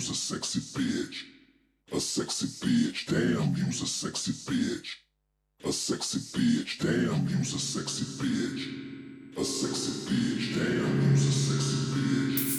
You's a sexy bitch. A sexy bitch. Damn, you's a sexy bitch. A sexy bitch. Damn, you's a sexy bitch. A sexy bitch. Damn, you's a sexy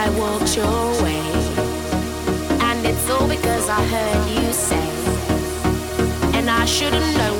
I walked your way. And it's all because I heard you say, and I should've known.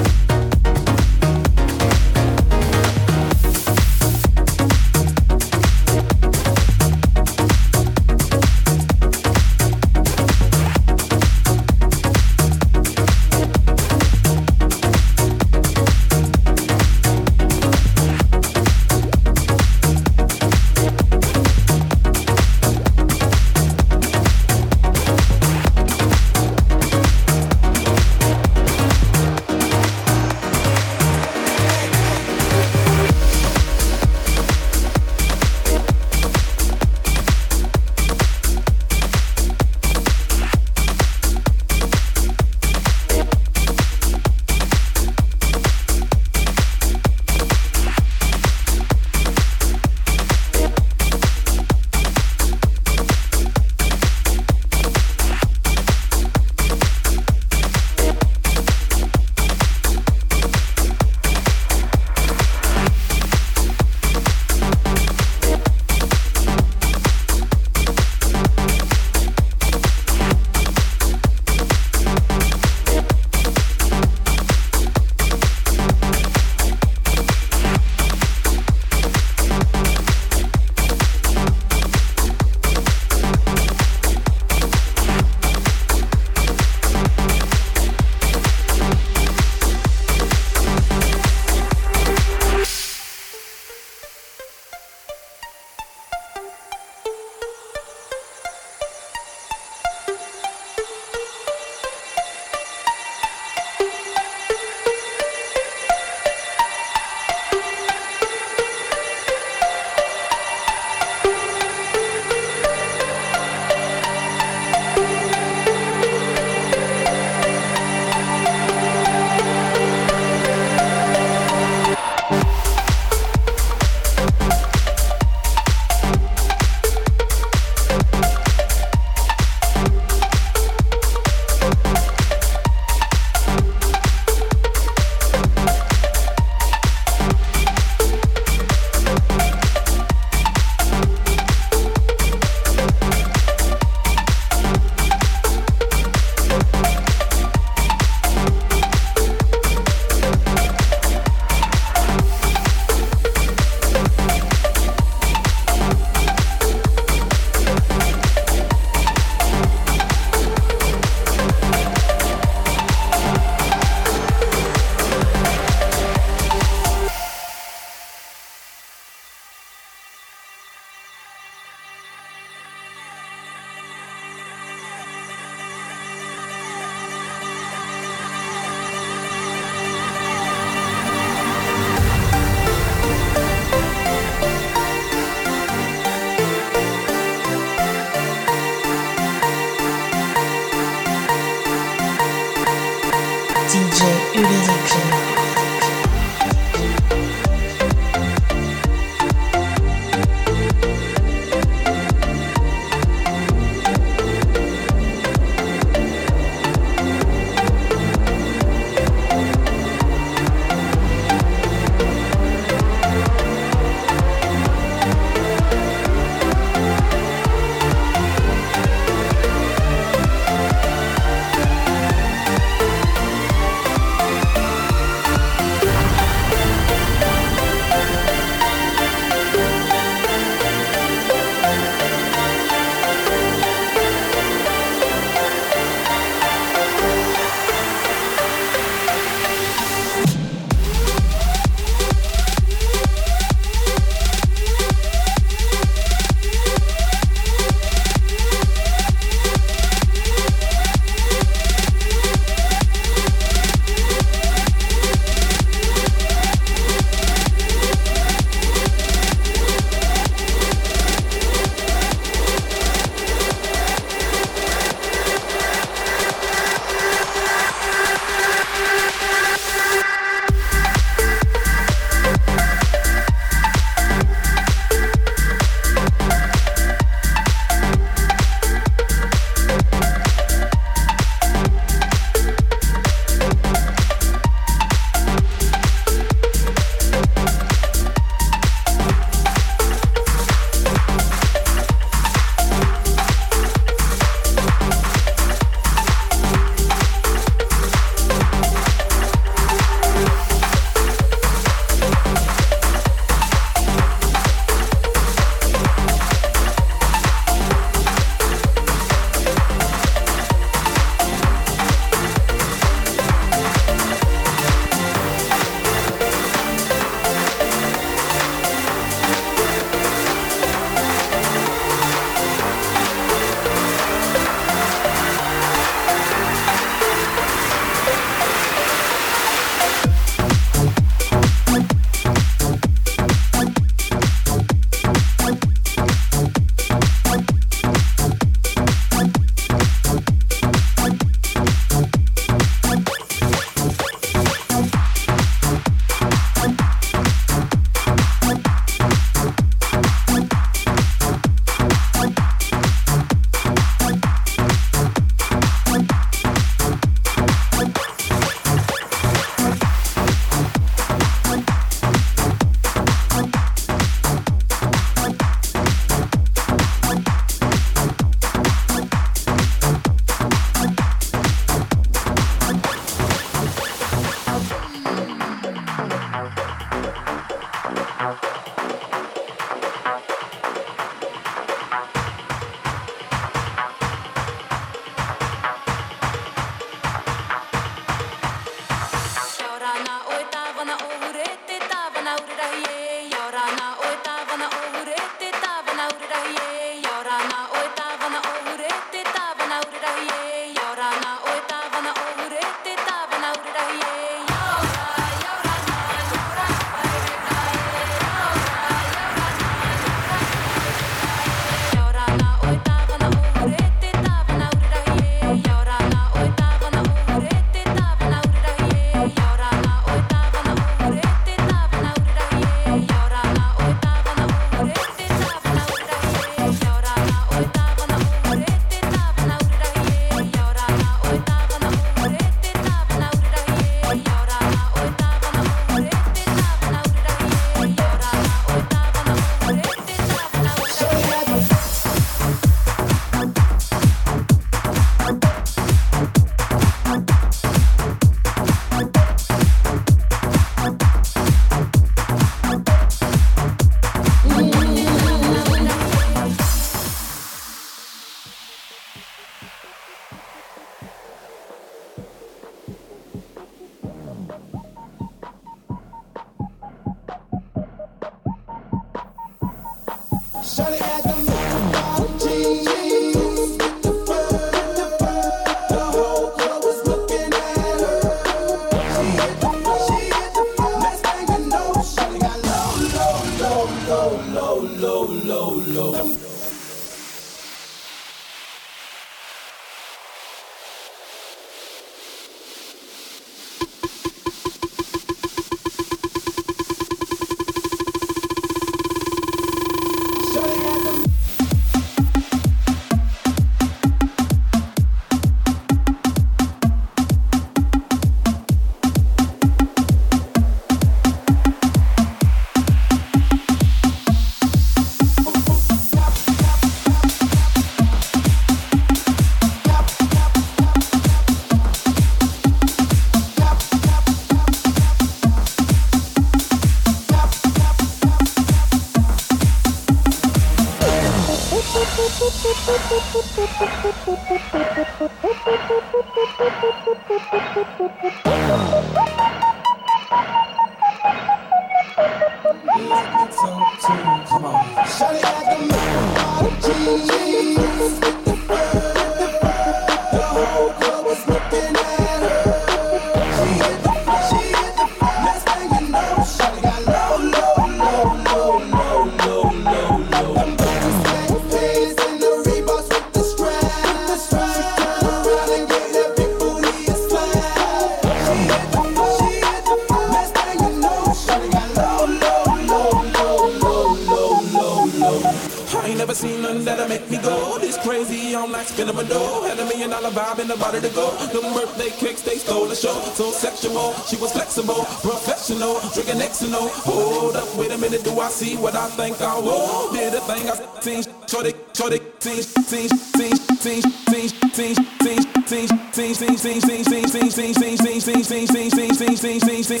Shut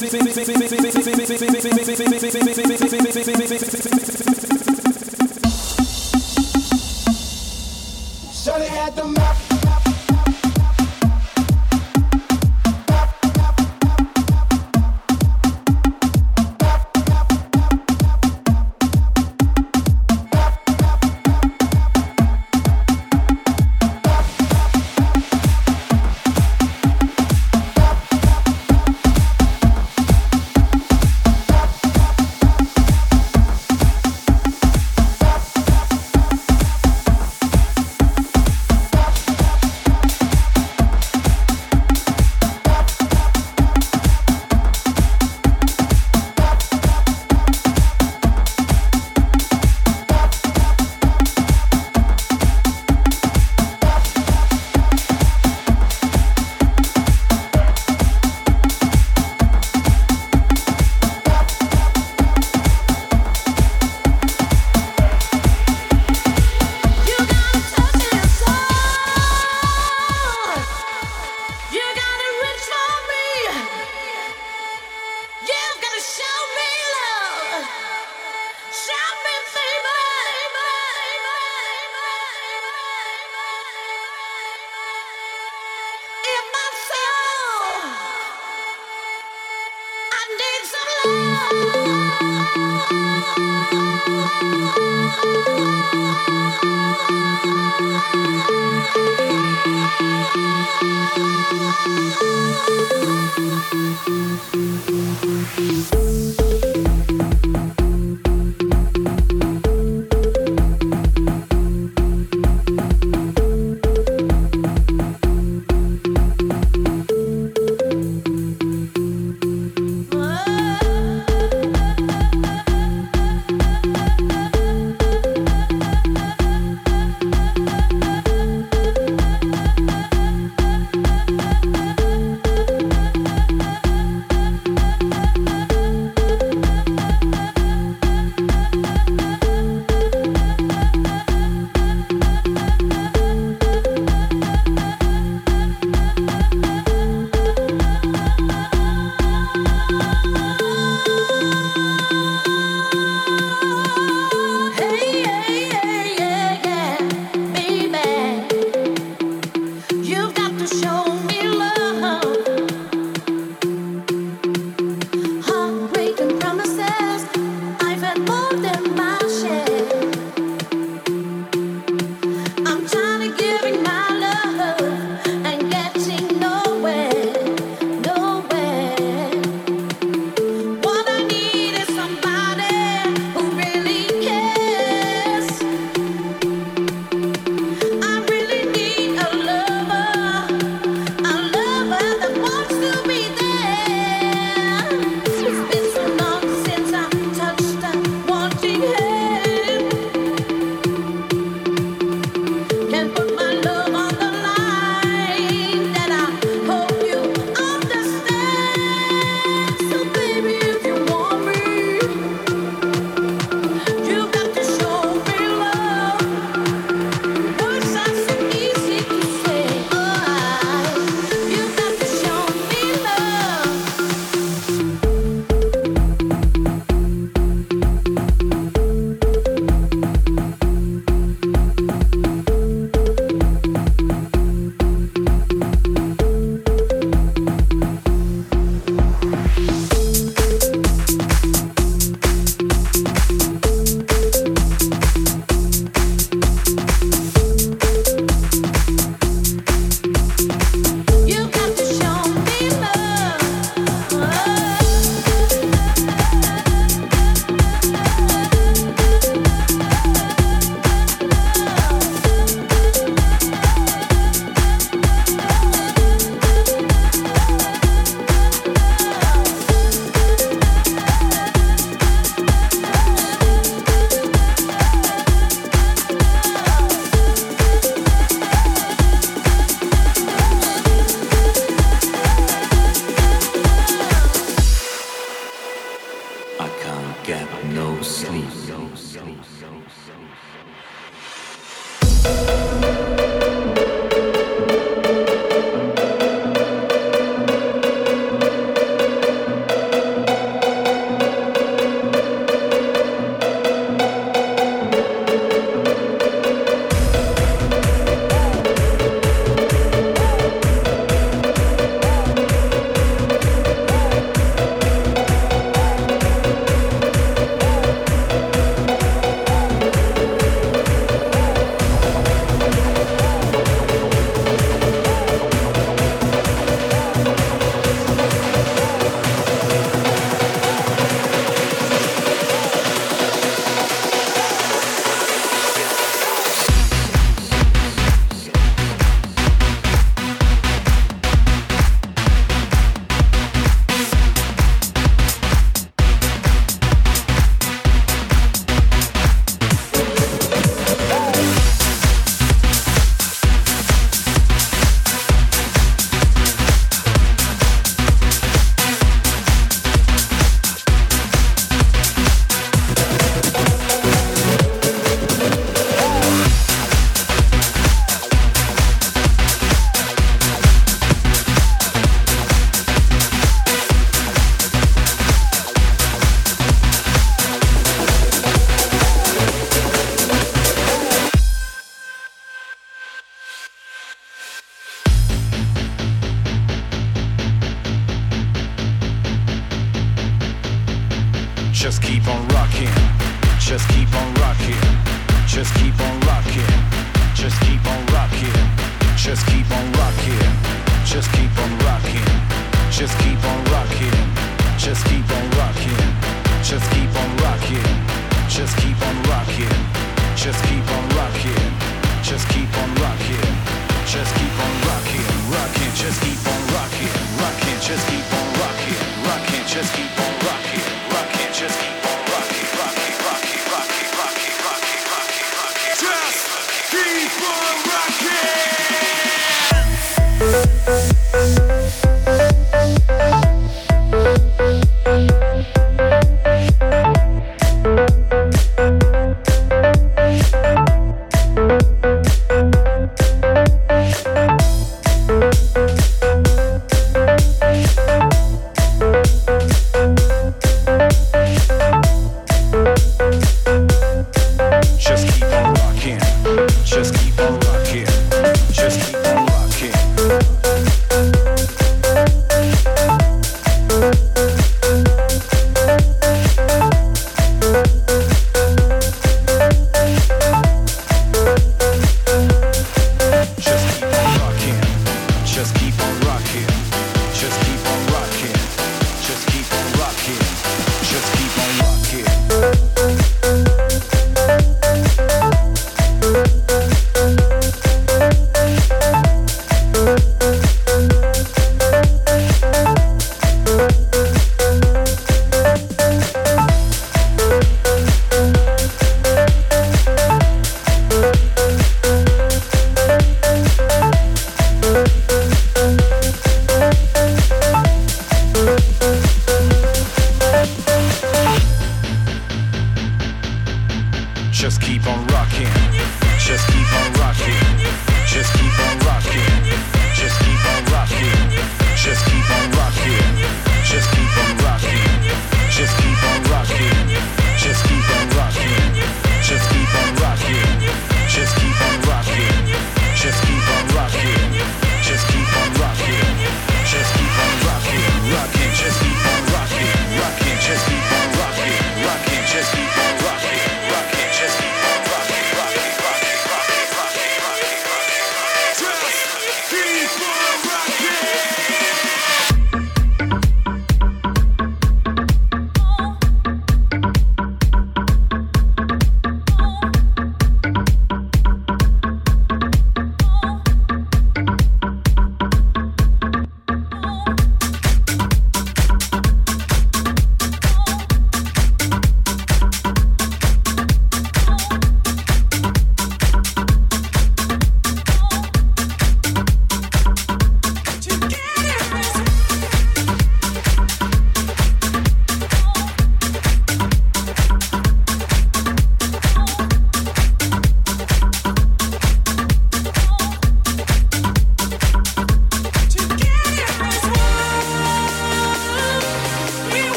it at the mouth.